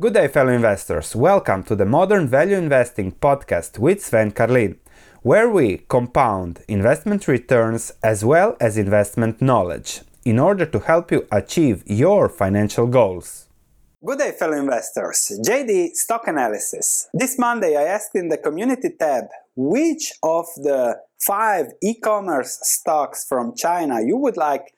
Good day, fellow investors. Welcome to the Modern Value Investing podcast with Sven Carlin, where we compound investment returns as well as investment knowledge in order to help you achieve your financial goals. Good day, fellow investors. JD Stock Analysis. This Monday, I asked in the community tab which of the five e commerce stocks from China you would like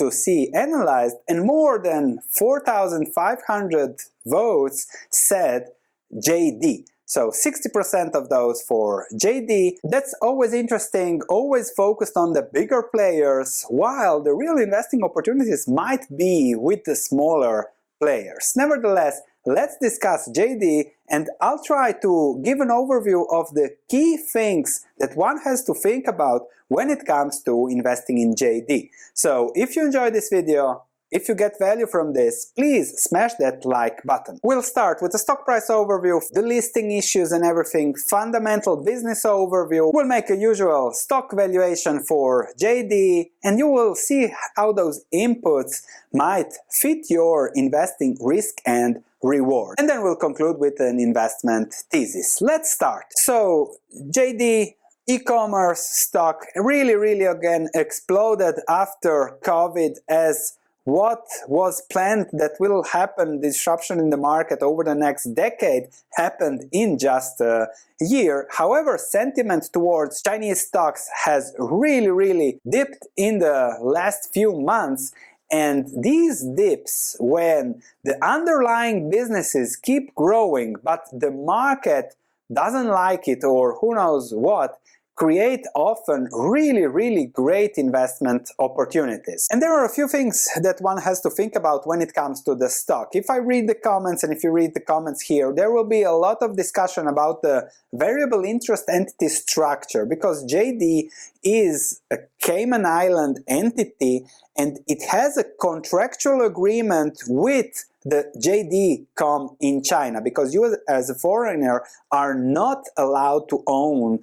to see analyzed, and more than 4,500 votes said JD. So 60% of those for JD. That's always interesting, always focused on the bigger players, while the real investing opportunities might be with the smaller players. Nevertheless, let's discuss JD and I'll try to give an overview of the key things that one has to think about when it comes to investing in JD. So if you enjoy this video, if you get value from this, please smash that like button. We'll start with the stock price overview, the listing issues and everything, fundamental business overview. We'll make a usual stock valuation for JD and you will see how those inputs might fit your investing risk and reward. And then we'll conclude with an investment thesis. Let's start. So JD e-commerce stock really really again exploded after COVID as what was planned that will happen, disruption in the market over the next decade, happened in just a year. However, sentiment towards Chinese stocks has really, really dipped in the last few months. And these dips, when the underlying businesses keep growing, but the market doesn't like it or who knows what, create often really, really great investment opportunities. And there are a few things that one has to think about when it comes to the stock. If I read the comments and if you read the comments here, there will be a lot of discussion about the variable interest entity structure because JD is a Cayman Island entity and it has a contractual agreement with the JD.com in China because you as a foreigner are not allowed to own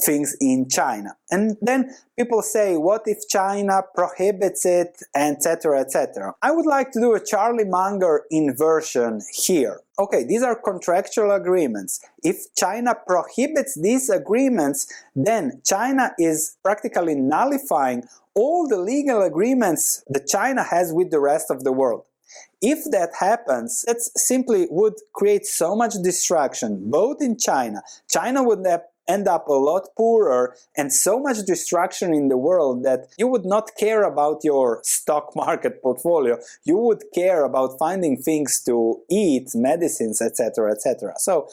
things in China. And then people say, what if China prohibits it, etc., etc. I would like to do a Charlie Munger inversion here. Okay, these are contractual agreements. If China prohibits these agreements, then China is practically nullifying all the legal agreements that China has with the rest of the world. If that happens, it simply would create so much distraction, both in China. China would have end up a lot poorer and so much destruction in the world that you would not care about your stock market portfolio. You would care about finding things to eat, medicines, etc., etc. So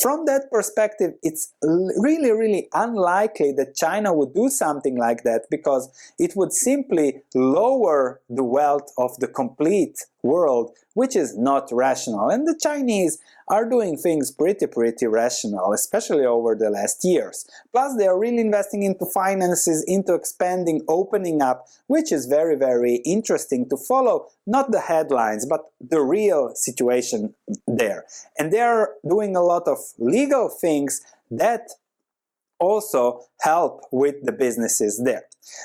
from that perspective, it's really, really unlikely that China would do something like that because it would simply lower the wealth of the complete world, which is not rational. And the Chinese are doing things pretty, pretty rational, especially over the last years. Plus, they are really investing into finances, into expanding, opening up, which is very, very interesting to follow, not the headlines, but the real situation there. And they are doing a lot of legal things that also help with the businesses there.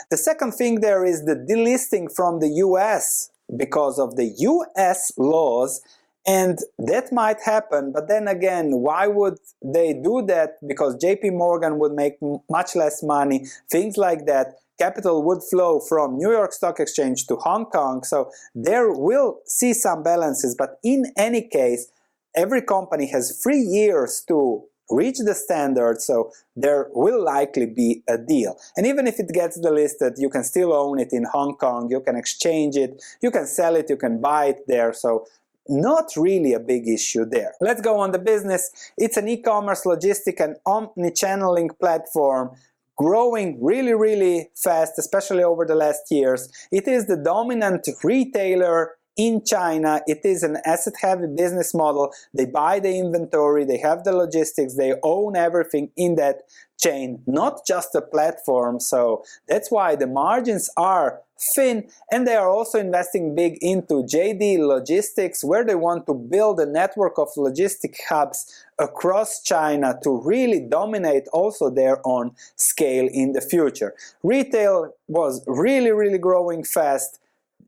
The second thing there is the delisting from the US because of the US laws and that might happen, but then again, why would they do that? Because JP Morgan would make much less money, things like that. Capital would flow from New York Stock Exchange to Hong Kong, so there will see some balances, but in any case, every company has three years to reach the standard, so there will likely be a deal. And even if it gets delisted, you can still own it in Hong Kong, you can exchange it, you can sell it, you can buy it there, so not really a big issue there. Let's go on the business. It's an e-commerce, logistic, and omni-channeling platform growing really, really fast, especially over the last years. It is the dominant retailer in China, it is an asset-heavy business model. They buy the inventory, they have the logistics, they own everything in that chain, not just a platform. So that's why the margins are thin and they are also investing big into JD Logistics where they want to build a network of logistic hubs across China to really dominate also their own scale in the future. Retail was really really growing fast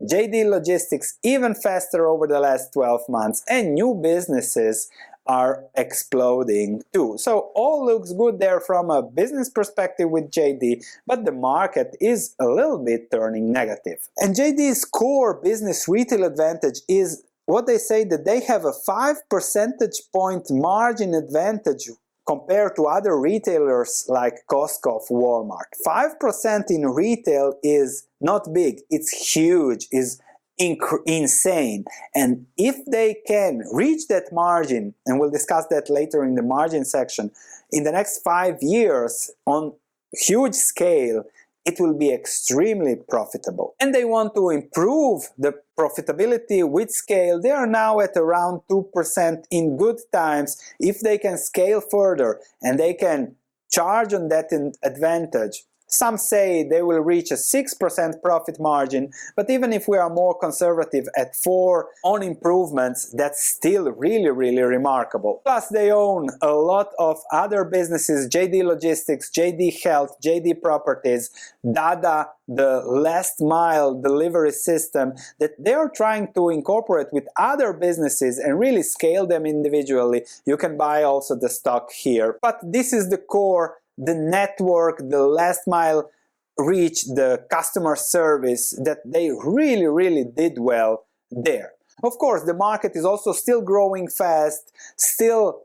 JD Logistics even faster over the last 12 months, and new businesses are exploding too. So all looks good there from a business perspective with JD, but the market is a little bit turning negative. And JD's core business retail advantage is what they say that they have a 5 percentage point margin advantage compared to other retailers like Costco, Walmart. 5% in retail is not big, it's huge, is insane. And if they can reach that margin, and we'll discuss that later in the margin section, in the next five years on huge scale, it will be extremely profitable. And they want to improve the profitability with scale. They are now at around 2% in good times. If they can scale further and they can charge on that advantage, some say they will reach a 6% profit margin, but even if we are more conservative at 4 on improvements, that's still really, really remarkable. Plus, they own a lot of other businesses JD Logistics, JD Health, JD Properties, Dada, the last mile delivery system that they are trying to incorporate with other businesses and really scale them individually. You can buy also the stock here. But this is the core the network, the last mile reach, the customer service that they really, really did well there. Of course, the market is also still growing fast, still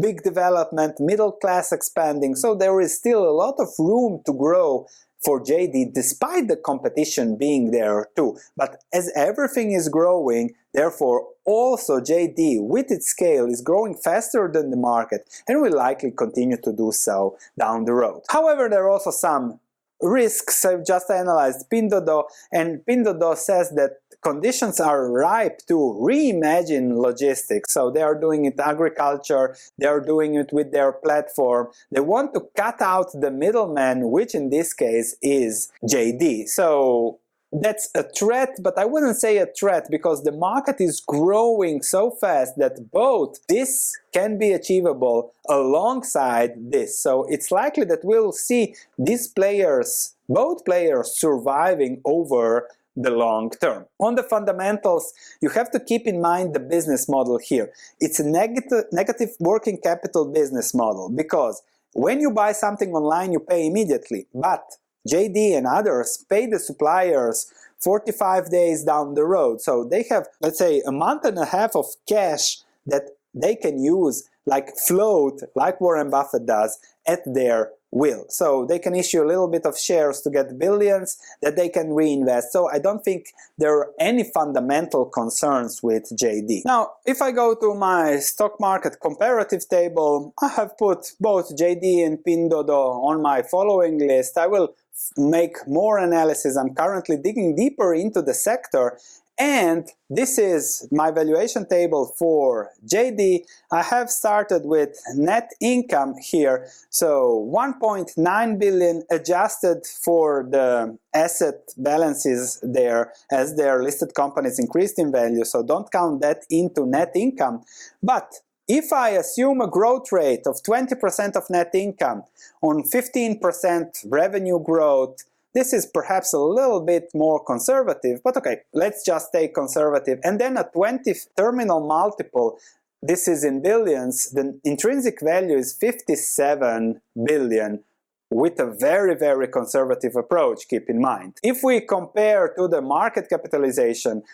big development, middle class expanding, so there is still a lot of room to grow for JD despite the competition being there too. But as everything is growing, therefore also JD with its scale is growing faster than the market and will likely continue to do so down the road. However, there are also some risks I've just analyzed Pinduoduo and Pinduoduo says that conditions are ripe to reimagine logistics. So they are doing it agriculture, they are doing it with their platform. They want to cut out the middleman, which in this case is JD. So that's a threat, but I wouldn't say a threat because the market is growing so fast that both this can be achievable alongside this. So it's likely that we'll see these players, both players, surviving over the long term. On the fundamentals, you have to keep in mind the business model here. It's a negative, negative working capital business model because when you buy something online, you pay immediately, but JD and others pay the suppliers 45 days down the road. So they have, let's say, a month and a half of cash that they can use like float, like Warren Buffett does, at their will. So they can issue a little bit of shares to get billions that they can reinvest. So I don't think there are any fundamental concerns with JD. Now, if I go to my stock market comparative table, I have put both JD and Pinduoduo on my following list. I will make more analysis. I'm currently digging deeper into the sector and this is my valuation table for JD. I have started with net income here. So 1.9 billion adjusted for the asset balances there as their listed companies increased in value. So don't count that into net income. But if I assume a growth rate of 20% of net income on 15% revenue growth, this is perhaps a little bit more conservative, but okay, let's just take conservative. And then a 20 terminal multiple, this is in billions, the intrinsic value is 57 billion with a very, very conservative approach, keep in mind. If we compare to the market capitalization,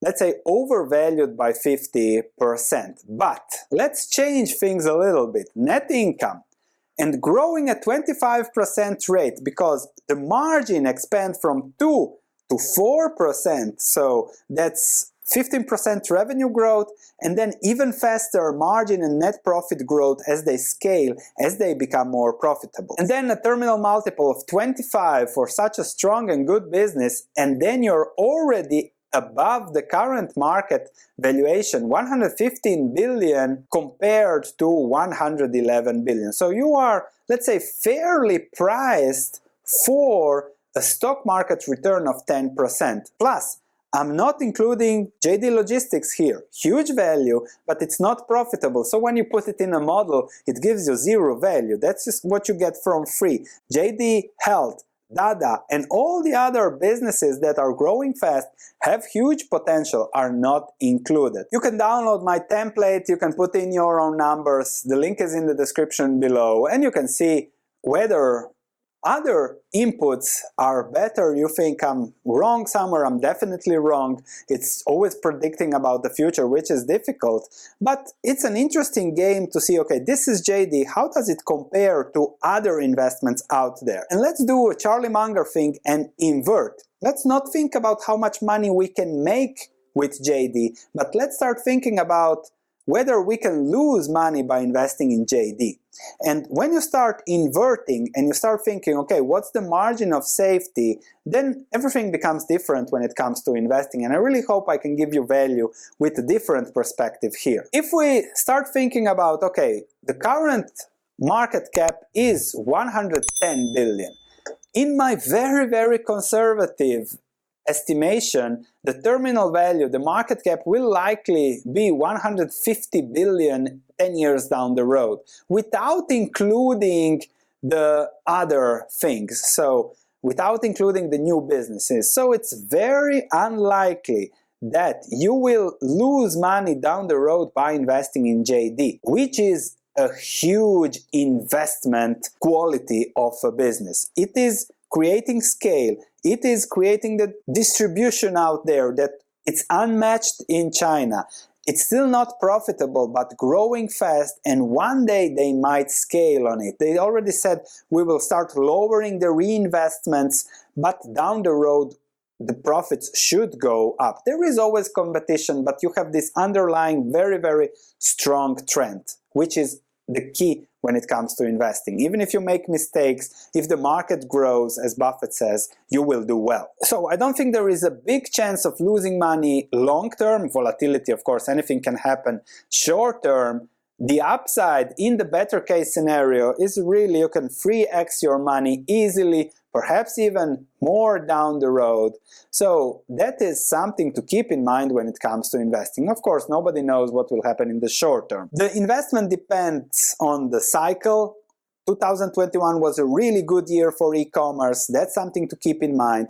let's say overvalued by 50%. But let's change things a little bit. Net income and growing at 25% rate because the margin expand from 2 to 4%. So that's 15% revenue growth and then even faster margin and net profit growth as they scale, as they become more profitable. And then a terminal multiple of 25 for such a strong and good business and then you're already above the current market valuation 115 billion compared to 111 billion so you are let's say fairly priced for a stock market return of 10% plus I'm not including JD Logistics here. Huge value, but it's not profitable. So when you put it in a model, it gives you zero value. That's just what you get from free. JD Health Dada, and all the other businesses that are growing fast have huge potential are not included. You can download my template, you can put in your own numbers, the link is in the description below, and you can see whether other inputs are better, you think I'm wrong somewhere, I'm definitely wrong. It's always predicting about the future, which is difficult. But it's an interesting game to see, okay, this is JD, how does it compare to other investments out there? And let's do a Charlie Munger thing and invert. Let's not think about how much money we can make with JD, but let's start thinking about whether we can lose money by investing in JD. And when you start inverting and you start thinking, okay, what's the margin of safety, then everything becomes different when it comes to investing. And I really hope I can give you value with a different perspective here. If we start thinking about, okay, the current market cap is 110 billion. In my very, very conservative estimation, the terminal value, the market cap will likely be 150 billion 10 years down the road without including the other things. So without including the new businesses. So it's very unlikely that you will lose money down the road by investing in JD, which is a huge investment quality of a business. It is creating scale. It is creating the distribution out there that it's unmatched in China. It's still not profitable, but growing fast, and one day they might scale on it. They already said we will start lowering the reinvestments, but down the road, the profits should go up. There is always competition, but you have this underlying very, very strong trend, which is the key when it comes to investing. Even if you make mistakes, if the market grows, as Buffett says, you will do well. So I don't think there is a big chance of losing money long term. Volatility, of course, anything can happen. Short term, the upside in the better case scenario is really you can 3x your money easily perhaps even more down the road. So that is something to keep in mind when it comes to investing. Of course, nobody knows what will happen in the short term. The investment depends on the cycle. 2021 was a really good year for e-commerce. That's something to keep in mind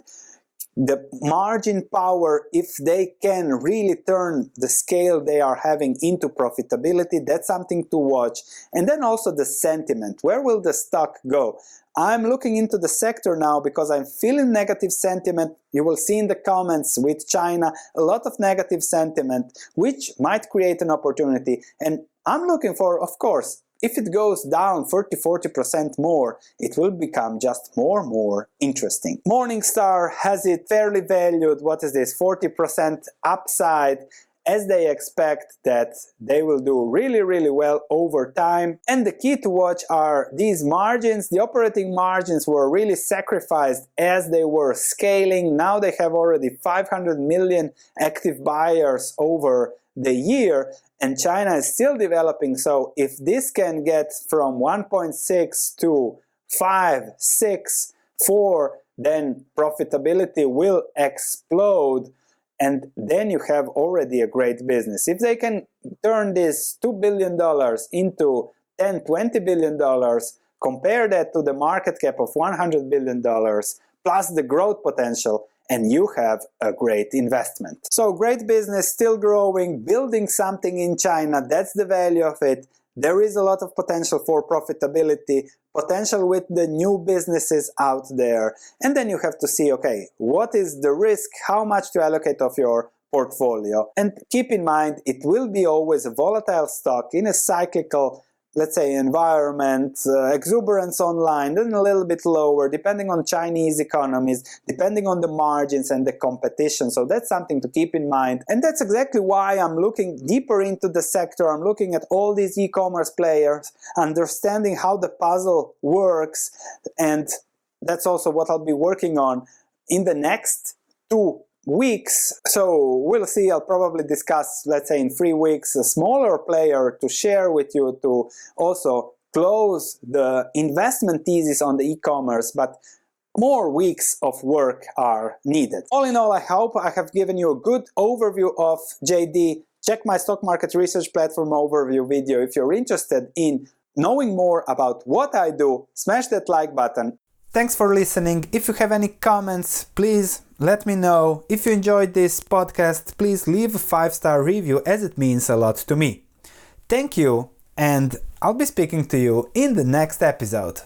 the margin power, if they can really turn the scale they are having into profitability, that's something to watch. And then also the sentiment. Where will the stock go? I'm looking into the sector now because I'm feeling negative sentiment. You will see in the comments with China a lot of negative sentiment, which might create an opportunity. And I'm looking for, of course, if it goes down 30-40% more, it will become just more and more interesting. Morningstar has it fairly valued, what is this, 40% upside as they expect that they will do really really well over time. And the key to watch are these margins. The operating margins were really sacrificed as they were scaling. Now they have already 500 million active buyers over the year and China is still developing. So if this can get from 1.6 to 5 6 4 then profitability will explode and then you have already a great business. If they can turn this $2 billion into 10, 20 billion dollars, compare that to the market cap of 100 billion dollars plus the growth potential, and you have a great investment. So great business, still growing, building something in China, that's the value of it. There is a lot of potential for profitability, potential with the new businesses out there. And then you have to see, okay, what is the risk? How much to allocate of your portfolio? And keep in mind, it will be always a volatile stock in a cyclical let's say environment, uh, exuberance online, then a little bit lower, depending on Chinese economies, depending on the margins and the competition. So that's something to keep in mind. And that's exactly why I'm looking deeper into the sector. I'm looking at all these e-commerce players, understanding how the puzzle works. And that's also what I'll be working on in the next two weeks. So we'll see. I'll probably discuss, let's say in three weeks, a smaller player to share with you to also close the investment thesis on the e-commerce, but more weeks of work are needed. All in all, I hope I have given you a good overview of JD. Check my stock market research platform overview video if you're interested in knowing more about what I do. Smash that like button Thanks for listening. If you have any comments, please let me know. If you enjoyed this podcast, please leave a five star review as it means a lot to me. Thank you, and I'll be speaking to you in the next episode.